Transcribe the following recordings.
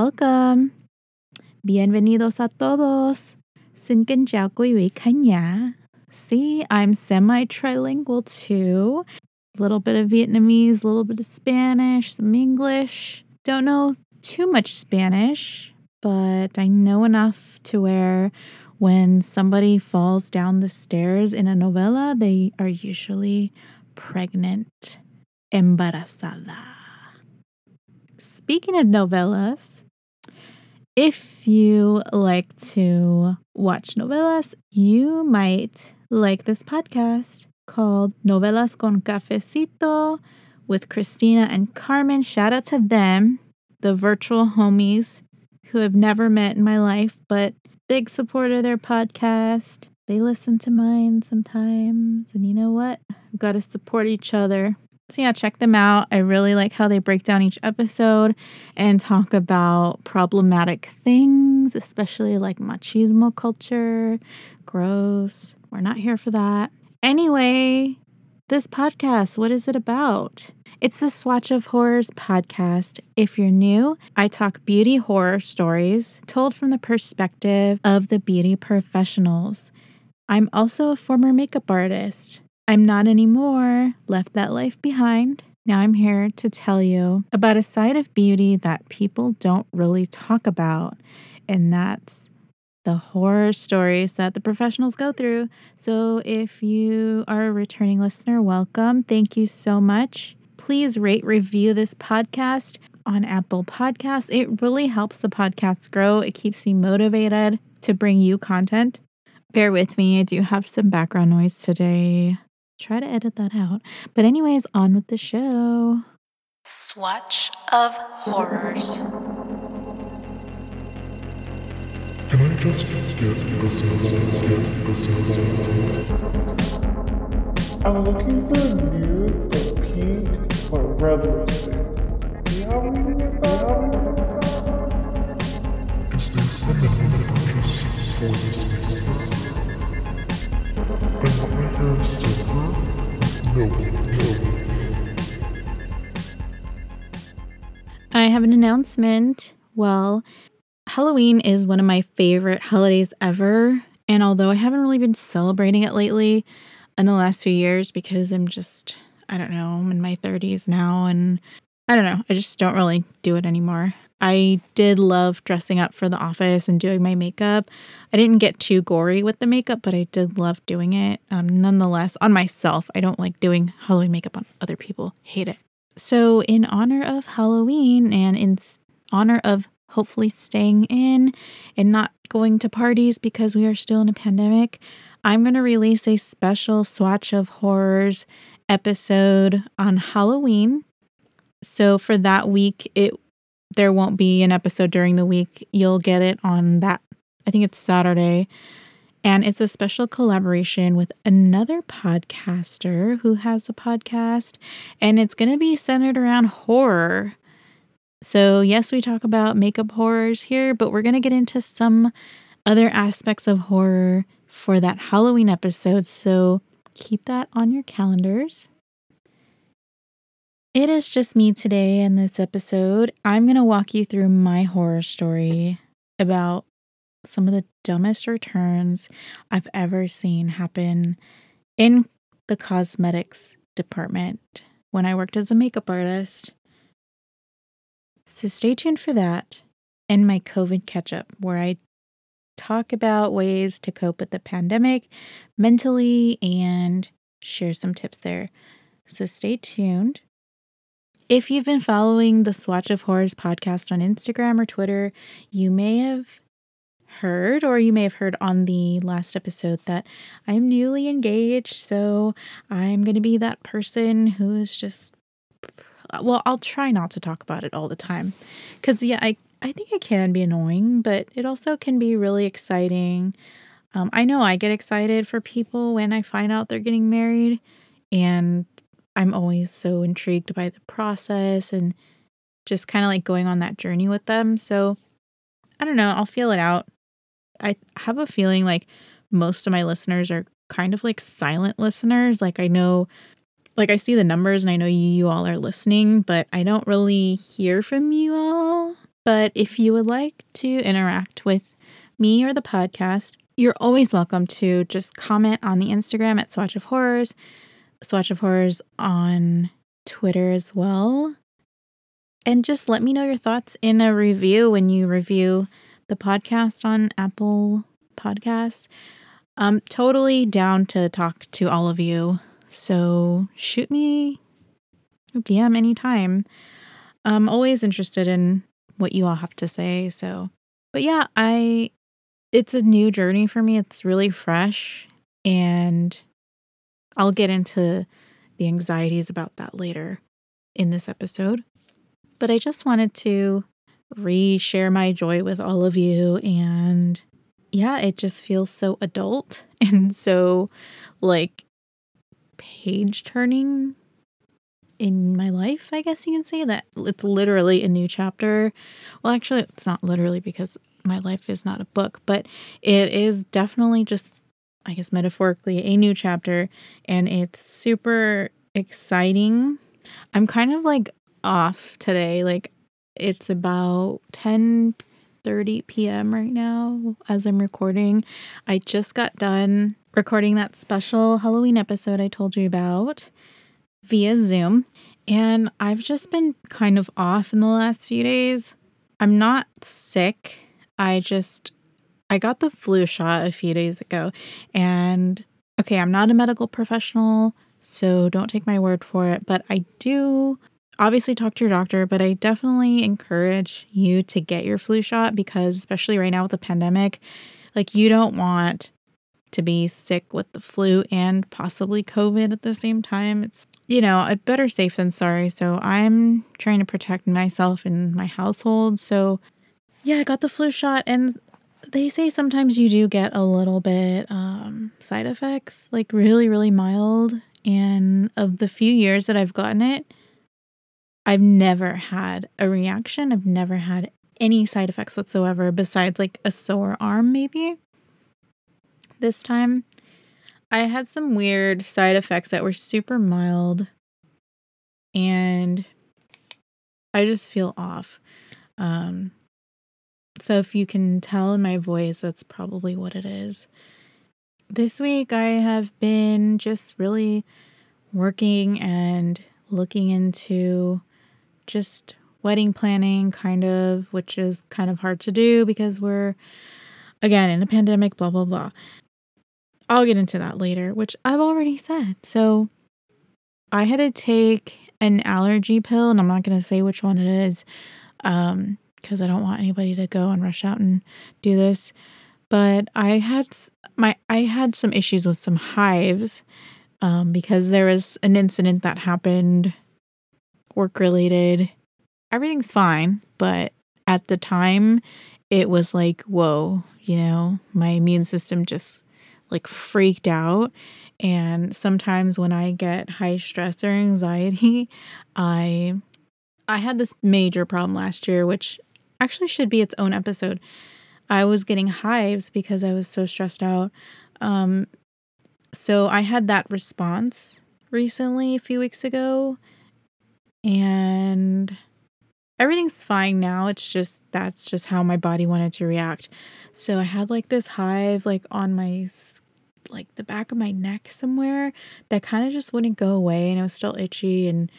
Welcome. Bienvenidos a todos. Xin kính chào quý vị. See, I'm semi trilingual too. A little bit of Vietnamese, a little bit of Spanish, some English. Don't know too much Spanish, but I know enough to where when somebody falls down the stairs in a novela, they are usually pregnant, embarazada. Speaking of novelas, if you like to watch novelas, you might like this podcast called Novelas con Cafecito with Christina and Carmen. Shout out to them, the virtual homies who have never met in my life, but big supporter of their podcast. They listen to mine sometimes. And you know what? We've got to support each other. So, yeah, check them out. I really like how they break down each episode and talk about problematic things, especially like machismo culture. Gross. We're not here for that. Anyway, this podcast, what is it about? It's the Swatch of Horrors podcast. If you're new, I talk beauty horror stories told from the perspective of the beauty professionals. I'm also a former makeup artist. I'm not anymore, left that life behind. Now I'm here to tell you about a side of beauty that people don't really talk about, and that's the horror stories that the professionals go through. So if you are a returning listener, welcome. Thank you so much. Please rate, review this podcast on Apple Podcasts. It really helps the podcast grow. It keeps me motivated to bring you content. Bear with me, I do have some background noise today. Try to edit that out. But, anyways, on with the show. Swatch of Horrors. Can I just get I'm looking for a nude, but pink or red lipstick. Do you have anything like that? Is there something purpose for this I No, no. I have an announcement. Well, Halloween is one of my favorite holidays ever. And although I haven't really been celebrating it lately in the last few years because I'm just, I don't know, I'm in my 30s now and I don't know, I just don't really do it anymore. I did love dressing up for the office and doing my makeup. I didn't get too gory with the makeup, but I did love doing it. Um, nonetheless, on myself, I don't like doing Halloween makeup on other people. Hate it. So, in honor of Halloween and in honor of hopefully staying in and not going to parties because we are still in a pandemic, I'm going to release a special Swatch of Horrors episode on Halloween. So, for that week, it there won't be an episode during the week. You'll get it on that, I think it's Saturday. And it's a special collaboration with another podcaster who has a podcast, and it's going to be centered around horror. So, yes, we talk about makeup horrors here, but we're going to get into some other aspects of horror for that Halloween episode. So, keep that on your calendars. It is just me today in this episode. I'm going to walk you through my horror story about some of the dumbest returns I've ever seen happen in the cosmetics department when I worked as a makeup artist. So stay tuned for that and my COVID catch up, where I talk about ways to cope with the pandemic mentally and share some tips there. So stay tuned. If you've been following the Swatch of Horrors podcast on Instagram or Twitter, you may have heard, or you may have heard on the last episode, that I'm newly engaged. So I'm going to be that person who is just, well, I'll try not to talk about it all the time. Because, yeah, I, I think it can be annoying, but it also can be really exciting. Um, I know I get excited for people when I find out they're getting married. And I'm always so intrigued by the process and just kind of like going on that journey with them. So I don't know, I'll feel it out. I have a feeling like most of my listeners are kind of like silent listeners. Like I know like I see the numbers and I know you, you all are listening, but I don't really hear from you all. But if you would like to interact with me or the podcast, you're always welcome to just comment on the Instagram at Swatch of Horrors, Swatch of Horrors on Twitter as well. And just let me know your thoughts in a review when you review the podcast on Apple Podcasts. I'm totally down to talk to all of you. So shoot me a DM anytime. I'm always interested in what you all have to say. So, but yeah, I, it's a new journey for me. It's really fresh. And I'll get into the anxieties about that later in this episode. But I just wanted to re share my joy with all of you. And yeah, it just feels so adult and so like page turning in my life, I guess you can say that it's literally a new chapter. Well, actually, it's not literally because my life is not a book, but it is definitely just, I guess, metaphorically a new chapter, and it's super exciting. I'm kind of like off today. Like, it's about 10 30 p.m. right now as I'm recording. I just got done recording that special Halloween episode I told you about via Zoom. And I've just been kind of off in the last few days. I'm not sick. I just I got the flu shot a few days ago. And okay, I'm not a medical professional, so don't take my word for it, but I do obviously talk to your doctor, but I definitely encourage you to get your flu shot because especially right now with the pandemic, like you don't want to be sick with the flu and possibly COVID at the same time. It's, you know, better safe than sorry. So I'm trying to protect myself and my household. So yeah, I got the flu shot and they say sometimes you do get a little bit um, side effects, like really, really mild. And of the few years that I've gotten it, I've never had a reaction. I've never had any side effects whatsoever besides like a sore arm, maybe this time. I had some weird side effects that were super mild and I just feel off. Um, so if you can tell in my voice, that's probably what it is. This week, I have been just really working and looking into just wedding planning, kind of, which is kind of hard to do because we're, again, in a pandemic, blah, blah, blah. I'll get into that later, which I've already said. So I had to take an allergy pill, and I'm not going to say which one it is um, because I don't want anybody to go and rush out and do this. But I had my I had some issues with some hives um, because there was an incident that happened work related. Everything's fine, but at the time it was like, whoa, you know, my immune system just like freaked out. And sometimes when I get high stress or anxiety, I I had this major problem last year, which actually should be its own episode. I was getting hives because I was so stressed out. Um, so I had that response recently, a few weeks ago, and everything's fine now. It's just that's just how my body wanted to react. So I had like this hive like on my like the back of my neck somewhere that kind of just wouldn't go away and it was still itchy and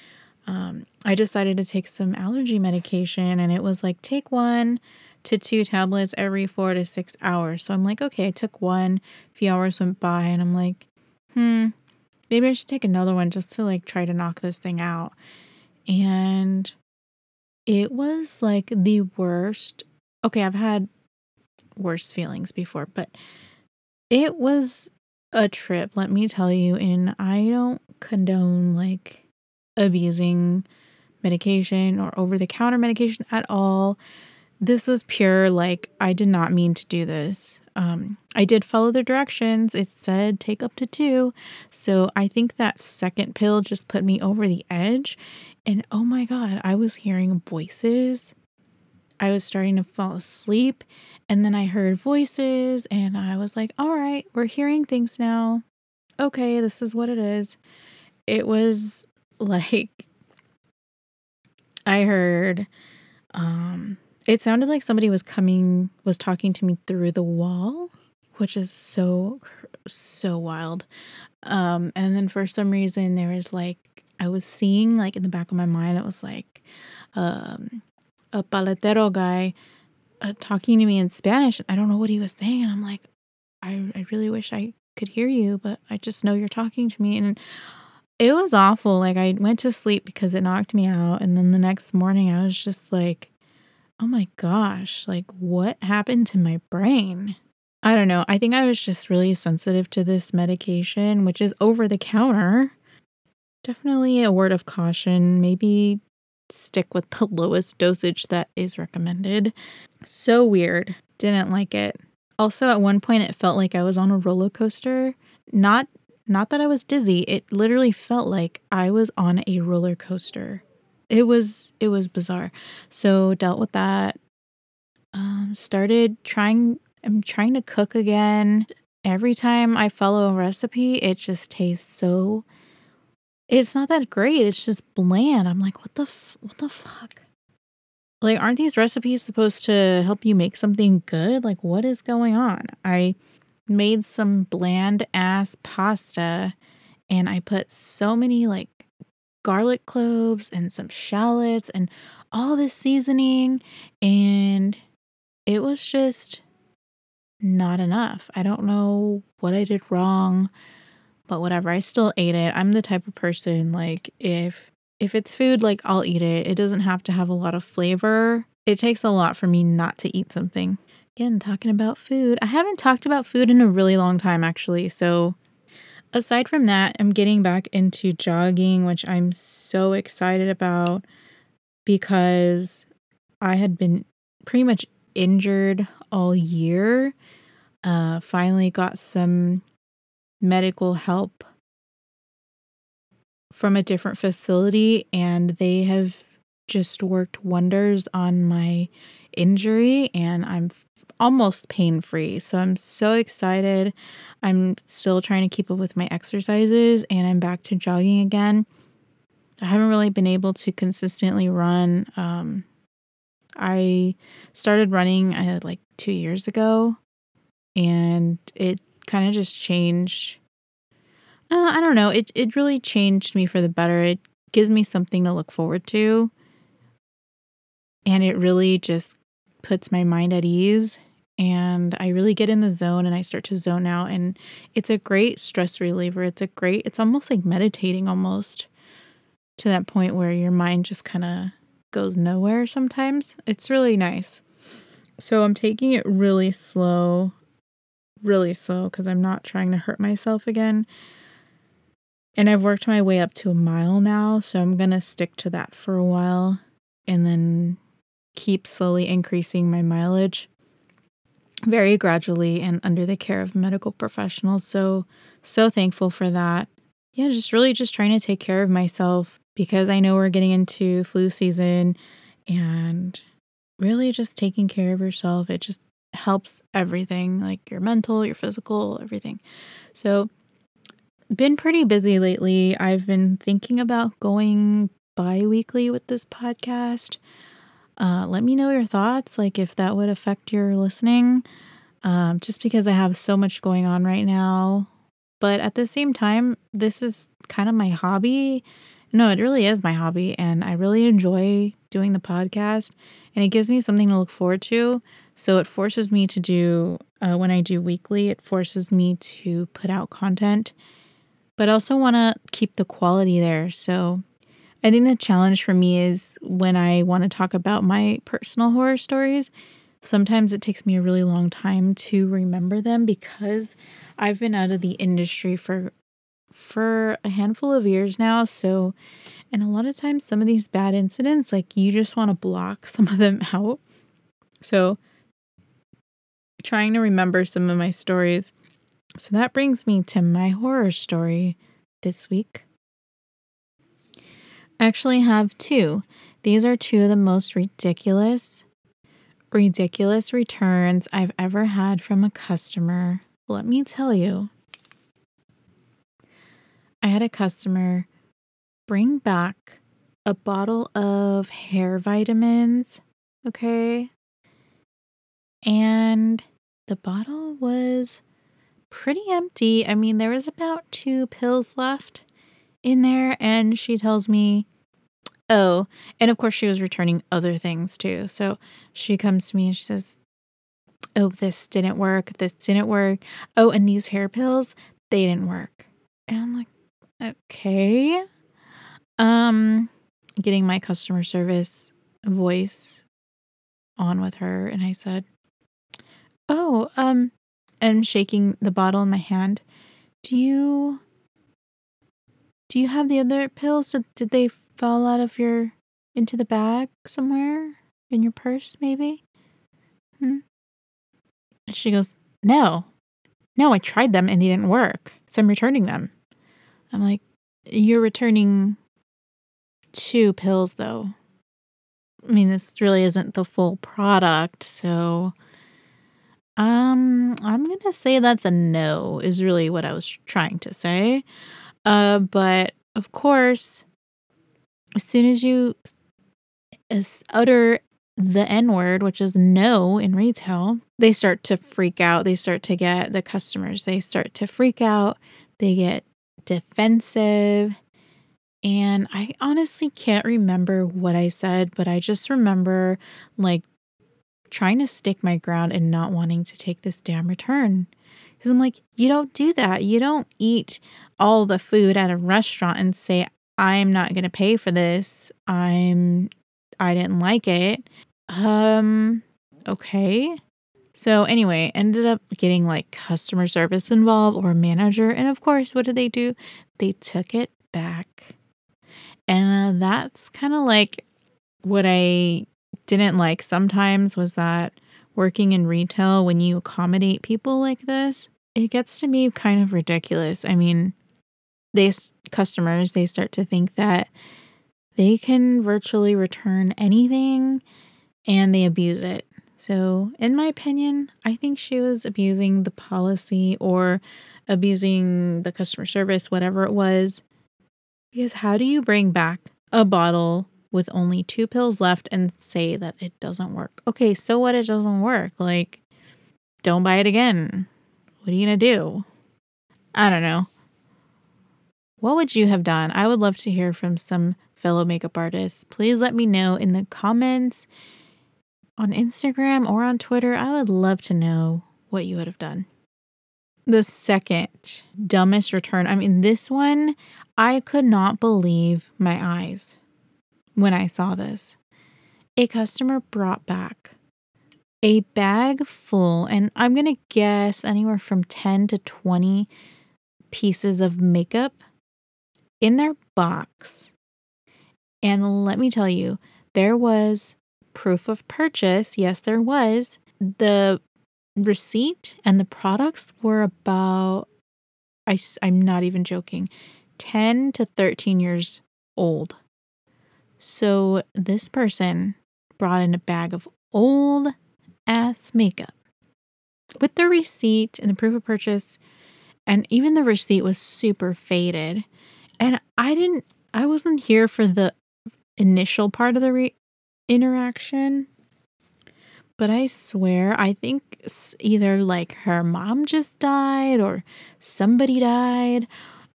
um, I decided to take some allergy medication and it was like take one to two tablets every four to six hours. So I'm like, okay, I took one, a few hours went by and I'm like, hmm, maybe I should take another one just to like try to knock this thing out. And it was like the worst. Okay, I've had worse feelings before, but it was a trip, let me tell you. And I don't condone like abusing medication or over the counter medication at all. This was pure, like, I did not mean to do this. Um, I did follow the directions. It said take up to two. So I think that second pill just put me over the edge. And oh my God, I was hearing voices. I was starting to fall asleep. And then I heard voices, and I was like, all right, we're hearing things now. Okay, this is what it is. It was like I heard um it sounded like somebody was coming, was talking to me through the wall, which is so, so wild. Um, and then for some reason, there was like, I was seeing like in the back of my mind, it was like um, a paletero guy uh, talking to me in Spanish. I don't know what he was saying. And I'm like, I, I really wish I could hear you, but I just know you're talking to me. And it was awful. Like I went to sleep because it knocked me out. And then the next morning I was just like, oh my gosh, like what happened to my brain? I don't know. I think I was just really sensitive to this medication, which is over the counter. Definitely a word of caution. Maybe stick with the lowest dosage that is recommended. So weird. Didn't like it. Also, at one point, it felt like I was on a roller coaster. Not not that I was dizzy. It literally felt like I was on a roller coaster. It was it was bizarre. So dealt with that. Um, started trying. I'm trying to cook again. Every time I follow a recipe, it just tastes so. It's not that great. It's just bland. I'm like, what the f- what the fuck? Like, aren't these recipes supposed to help you make something good? Like, what is going on? I made some bland ass pasta and I put so many like garlic cloves and some shallots and all this seasoning and it was just not enough. I don't know what I did wrong, but whatever. I still ate it. I'm the type of person like if if it's food like I'll eat it. It doesn't have to have a lot of flavor. It takes a lot for me not to eat something. Again, talking about food. I haven't talked about food in a really long time, actually. So, aside from that, I'm getting back into jogging, which I'm so excited about because I had been pretty much injured all year. Uh, finally, got some medical help from a different facility, and they have just worked wonders on my injury, and I'm almost pain free. So I'm so excited. I'm still trying to keep up with my exercises and I'm back to jogging again. I haven't really been able to consistently run. Um, I started running uh, like two years ago and it kind of just changed. Uh, I don't know. It, it really changed me for the better. It gives me something to look forward to. And it really just puts my mind at ease and I really get in the zone and I start to zone out and it's a great stress reliever. It's a great it's almost like meditating almost to that point where your mind just kind of goes nowhere sometimes. It's really nice. So I'm taking it really slow, really slow cuz I'm not trying to hurt myself again. And I've worked my way up to a mile now, so I'm going to stick to that for a while and then keep slowly increasing my mileage very gradually and under the care of medical professionals. So, so thankful for that. Yeah, just really just trying to take care of myself because I know we're getting into flu season and really just taking care of yourself. It just helps everything like your mental, your physical, everything. So, been pretty busy lately. I've been thinking about going bi weekly with this podcast. Uh, let me know your thoughts, like if that would affect your listening, um, just because I have so much going on right now. But at the same time, this is kind of my hobby. No, it really is my hobby, and I really enjoy doing the podcast, and it gives me something to look forward to. So it forces me to do, uh, when I do weekly, it forces me to put out content, but I also want to keep the quality there. So I think the challenge for me is when I want to talk about my personal horror stories, sometimes it takes me a really long time to remember them because I've been out of the industry for for a handful of years now, so and a lot of times some of these bad incidents like you just want to block some of them out. So trying to remember some of my stories. So that brings me to my horror story this week actually have two. These are two of the most ridiculous, ridiculous returns I've ever had from a customer. Let me tell you. I had a customer bring back a bottle of hair vitamins Okay. And the bottle was pretty empty. I mean, there was about two pills left in there. And she tells me, oh, and of course, she was returning other things too. So she comes to me and she says, oh, this didn't work. This didn't work. Oh, and these hair pills, they didn't work. And I'm like, okay. Um, getting my customer service voice on with her. And I said, oh, um, and shaking the bottle in my hand. Do you do you have the other pills? Did, they fall out of your into the bag somewhere in your purse maybe? Hmm. And she goes, "No. No, I tried them and they didn't work. So I'm returning them." I'm like, "You're returning two pills though." I mean, this really isn't the full product, so um, I'm gonna say that's a no, is really what I was trying to say. Uh, but of course, as soon as you utter the N word, which is no in retail, they start to freak out. They start to get the customers, they start to freak out. They get defensive. And I honestly can't remember what I said, but I just remember like trying to stick my ground and not wanting to take this damn return. Because I'm like, you don't do that. You don't eat all the food at a restaurant and say, I'm not going to pay for this. I'm, I didn't like it. Um, okay. So anyway, ended up getting like customer service involved or manager. And of course, what did they do? They took it back. And uh, that's kind of like what I didn't like sometimes was that working in retail, when you accommodate people like this, it gets to be kind of ridiculous. I mean, they customers, they start to think that they can virtually return anything and they abuse it. So, in my opinion, I think she was abusing the policy or abusing the customer service, whatever it was. Because how do you bring back a bottle with only two pills left and say that it doesn't work. Okay, so what? It doesn't work. Like, don't buy it again. What are you going to do? I don't know. What would you have done? I would love to hear from some fellow makeup artists. Please let me know in the comments on Instagram or on Twitter. I would love to know what you would have done. The second dumbest return, I mean, this one, I could not believe my eyes when I saw this. A customer brought back a bag full, and I'm going to guess anywhere from 10 to 20 pieces of makeup in their box. And let me tell you, there was proof of purchase. Yes, there was. The receipt and the products were about, I, I'm not even joking, 10 to 13 years old. So this person brought in a bag of old ass makeup with the receipt and the proof of purchase. And even the receipt was super faded. And I didn't, I wasn't here for the initial part of the re- interaction. But I swear, I think either like her mom just died or somebody died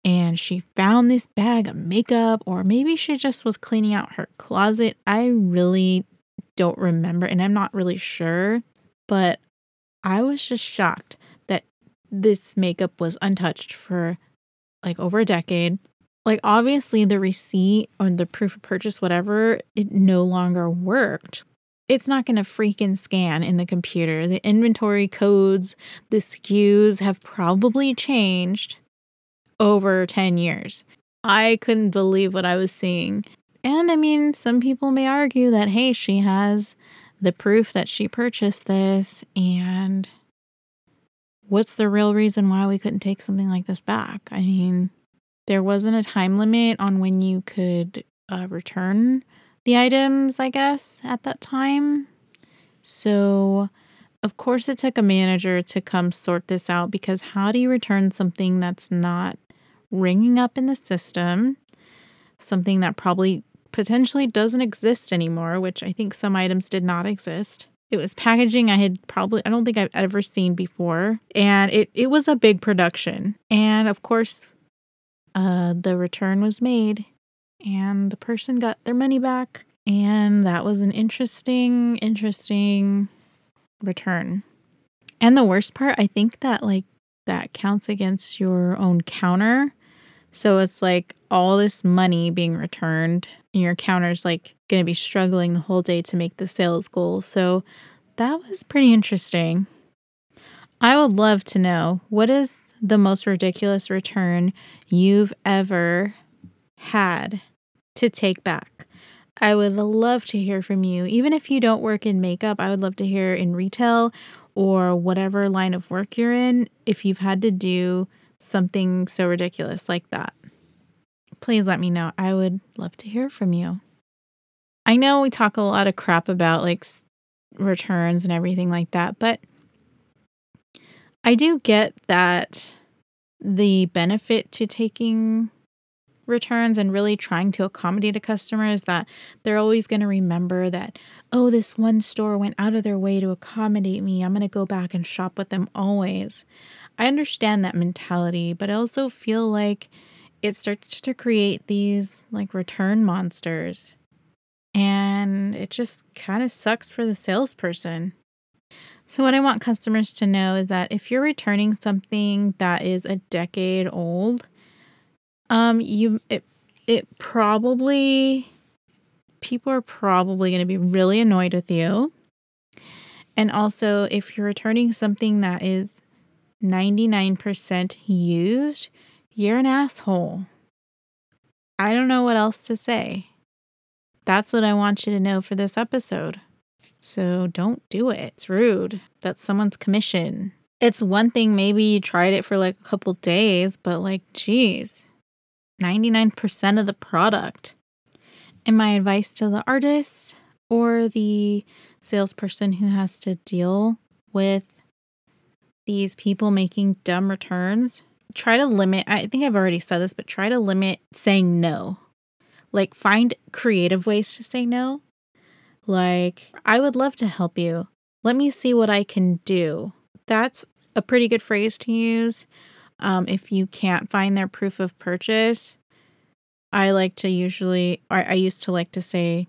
and she found this bag of makeup, or maybe she just was cleaning out her closet. I really don't remember, and I'm not really sure, but I was just shocked that this makeup was untouched for like over a decade. Like, obviously, the receipt or the proof of purchase, whatever, it no longer worked. It's not going to freaking scan in the computer. The inventory codes, the SKUs have probably changed over 10 years. I couldn't believe what I was seeing. And I mean, some people may argue that, hey, she has the proof that she purchased this, and what's the real reason why we couldn't take something like this back? I mean, there wasn't a time limit on when you could uh, return the items, I guess, at that time. So, of course, it took a manager to come sort this out because how do you return something that's not ringing up in the system, something that probably potentially doesn't exist anymore, which I think some items did not exist. It was packaging I had probably I don't think I've ever seen before, and it it was a big production. And of course, uh, the return was made, and the person got their money back, and that was an interesting, interesting return. And the worst part, I think that like that counts against your own counter. So it's like all this money being returned, and your counter's like going to be struggling the whole day to make the sales goal. So that was pretty interesting. I would love to know what is the most ridiculous return you've ever had to take back? I would love to hear from you. Even if you don't work in makeup, I would love to hear in retail or whatever line of work you're in if you've had to do something so ridiculous like that. Please let me know. I would love to hear from you. I know we talk a lot of crap about like returns and everything like that, but I do get that the benefit to taking returns and really trying to accommodate a customer is that they're always going to remember that, oh, this one store went out of their way to accommodate me. I'm going to go back and shop with them always. I understand that mentality, but I also feel like it starts to create these like return monsters. And it just kind of sucks for the salesperson. So, what I want customers to know is that if you're returning something that is a decade old, um, you it it probably people are probably going to be really annoyed with you. And also, if you're returning something that is 99% used, you're an asshole. I don't know what else to say. That's what I want you to know for this episode. So don't do it. It's rude. That's someone's commission. It's one thing, maybe you tried it for like a couple days, but like, geez, 99% of the product. And my advice to the artist or the salesperson who has to deal with these people making dumb returns, try to limit. I think I've already said this, but try to limit saying no. Like, find creative ways to say no like, I would love to help you. Let me see what I can do. That's a pretty good phrase to use. Um, if you can't find their proof of purchase, I like to usually, or I used to like to say,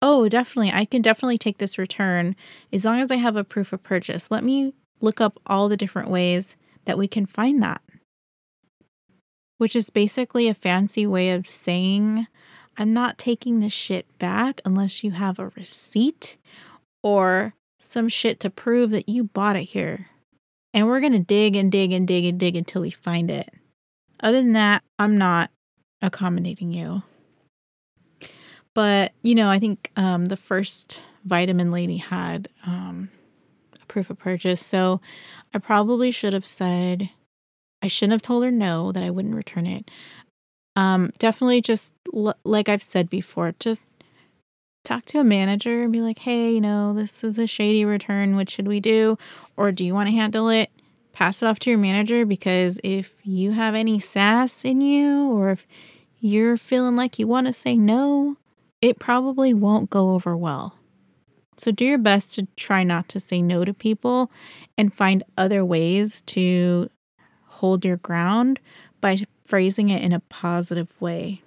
Oh, definitely. I can definitely take this return as long as I have a proof of purchase. Let me look up all the different ways that we can find that, which is basically a fancy way of saying I'm not taking this shit back unless you have a receipt or some shit to prove that you bought it here. And we're going to dig and dig and dig and dig until we find it. Other than that, I'm not accommodating you. But, you know, I think um, the first vitamin lady had um, a proof of purchase. So I probably should have said, I shouldn't have told her no, that I wouldn't return it. Um, definitely just l- like I've said before, just talk to a manager and be like, hey, you know, this is a shady return. What should we do? Or do you want to handle it? Pass it off to your manager because if you have any sass in you or if you're feeling like you want to say no, it probably won't go over well. So do your best to try not to say no to people and find other ways to hold your ground by phrasing it in a positive way.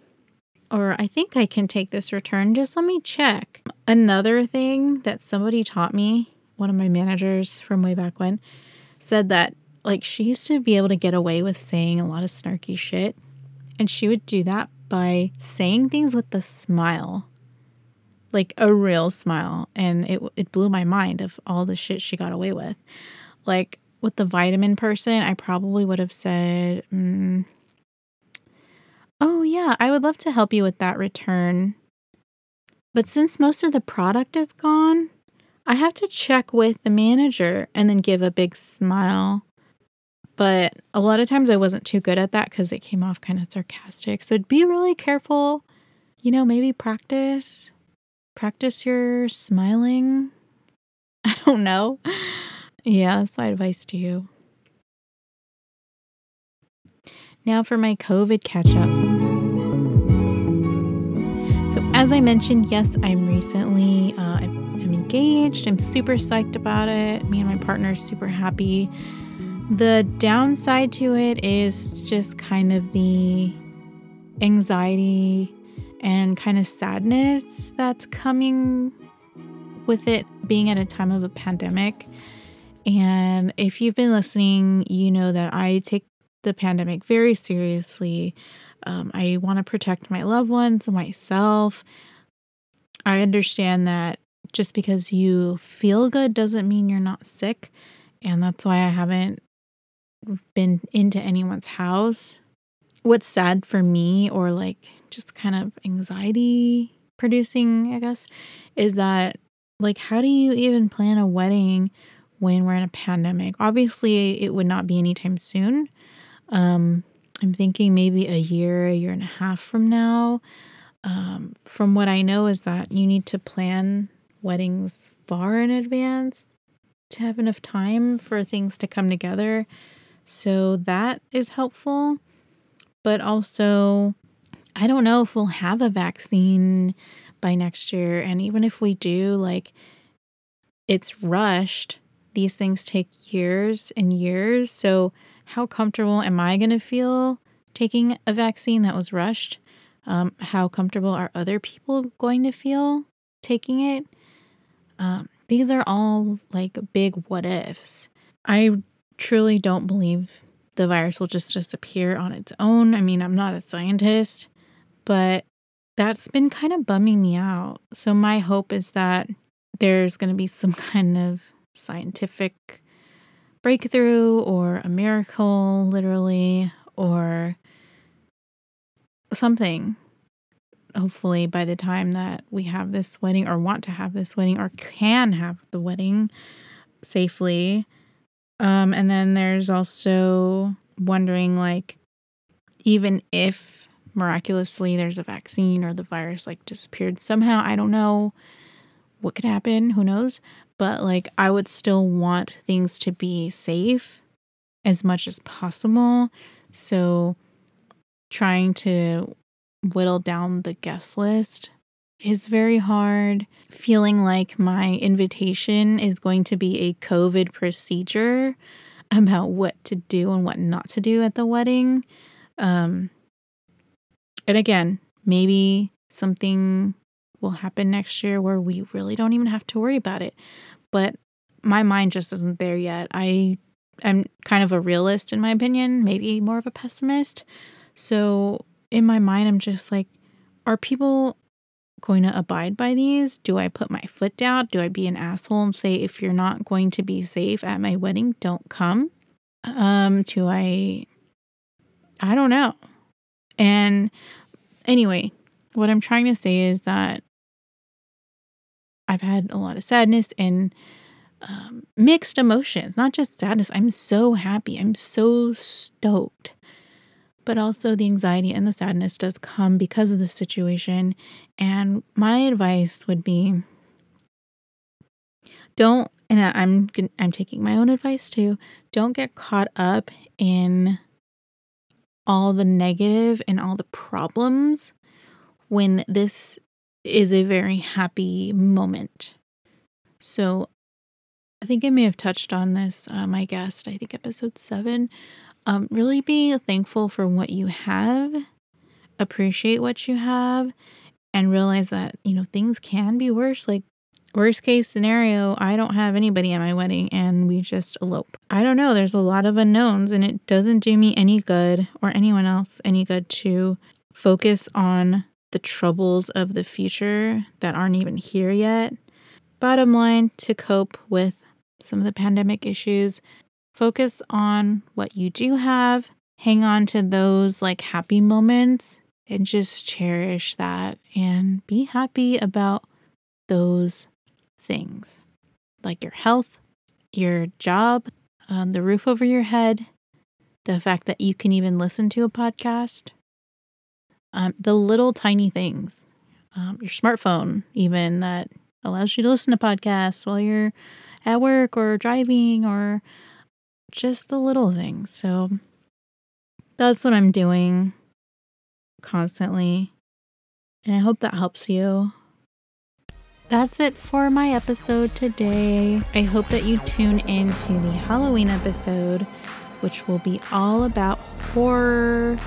Or I think I can take this return. Just let me check. Another thing that somebody taught me, one of my managers from way back when, said that like she used to be able to get away with saying a lot of snarky shit. And she would do that by saying things with a smile, like a real smile. And it, it blew my mind of all the shit she got away with. Like with the vitamin person, I probably would have said, mm, Oh, yeah, I would love to help you with that return. But since most of the product is gone, I have to check with the manager and then give a big smile. But a lot of times I wasn't too good at that because it came off kind of sarcastic. So be really careful. You know, maybe practice. Practice your smiling. I don't know. Yeah, that's my advice to you. Now for my COVID catch up. So, as I mentioned, yes, I'm recently uh, I'm engaged. I'm super psyched about it. Me and my partner are super happy. The downside to it is just kind of the anxiety and kind of sadness that's coming with it being at a time of a pandemic. And if you've been listening, you know that I take the pandemic very seriously. Um, I want to protect my loved ones, myself. I understand that just because you feel good doesn't mean you're not sick. And that's why I haven't been into anyone's house. What's sad for me, or like just kind of anxiety producing, I guess, is that like, how do you even plan a wedding when we're in a pandemic? Obviously, it would not be anytime soon. Um, I'm thinking maybe a year, a year and a half from now. Um, from what I know, is that you need to plan weddings far in advance to have enough time for things to come together. So that is helpful. But also, I don't know if we'll have a vaccine by next year. And even if we do, like, it's rushed. These things take years and years. So, how comfortable am I going to feel taking a vaccine that was rushed? Um, how comfortable are other people going to feel taking it? Um, these are all like big what ifs. I truly don't believe the virus will just disappear on its own. I mean, I'm not a scientist, but that's been kind of bumming me out. So, my hope is that there's going to be some kind of scientific breakthrough or a miracle, literally, or something. Hopefully, by the time that we have this wedding, or want to have this wedding, or can have the wedding safely. Um, and then there's also wondering, like, even if miraculously there's a vaccine or the virus like disappeared somehow, I don't know what could happen. Who knows? But like I would still want things to be safe as much as possible. So trying to whittle down the guest list is very hard. Feeling like my invitation is going to be a COVID procedure about what to do and what not to do at the wedding. Um, and again, maybe something will happen next year where we really don't even have to worry about it but my mind just isn't there yet. I am kind of a realist in my opinion, maybe more of a pessimist. So in my mind, I'm just like, are people going to abide by these? Do I put my foot down? Do I be an asshole and say, if you're not going to be safe at my wedding, don't come? Um, do I, I don't know. And anyway, what I'm trying to say is that I've had a lot of sadness and um, mixed emotions, not just sadness. I'm so happy. I'm so stoked. But also, the anxiety and the sadness does come because of the situation. And my advice would be don't, and I'm, I'm taking my own advice too, don't get caught up in all the negative and all the problems when this is a very happy moment. So I think I may have touched on this, uh, my guest, I think episode seven. Um, really be thankful for what you have, appreciate what you have, and realize that, you know, things can be worse. Like, worst case scenario, I don't have anybody at my wedding and we just elope. I don't know. There's a lot of unknowns, and it doesn't do me any good or anyone else any good to focus on the troubles of the future that aren't even here yet. Bottom line to cope with some of the pandemic issues, focus on what you do have, hang on to those like happy moments, and just cherish that and be happy about those things like your health, your job, um, the roof over your head, the fact that you can even listen to a podcast, um, the little tiny things, um, your smartphone, even that allows you to listen to podcasts while you're at work or driving or just the little things. So that's what I'm doing constantly. And I hope that helps you. That's it for my episode today. I hope that you tune into the Halloween episode, which will be all about horror,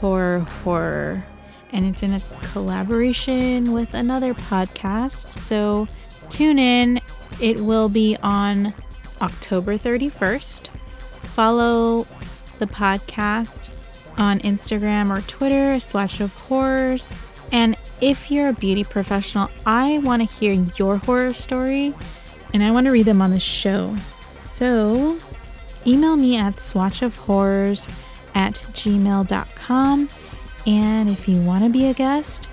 horror, horror. And it's in a collaboration with another podcast. So tune in. It will be on October 31st. Follow the podcast on Instagram or Twitter, Swatch of Horrors. And if you're a beauty professional, I want to hear your horror story and I want to read them on the show. So email me at swatchofhorrors at gmail.com. And if you want to be a guest,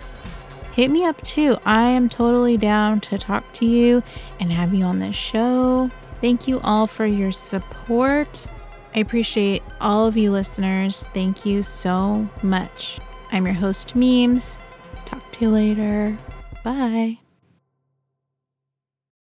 hit me up too. I am totally down to talk to you and have you on the show. Thank you all for your support. I appreciate all of you listeners. Thank you so much. I'm your host, Memes. Talk to you later. Bye.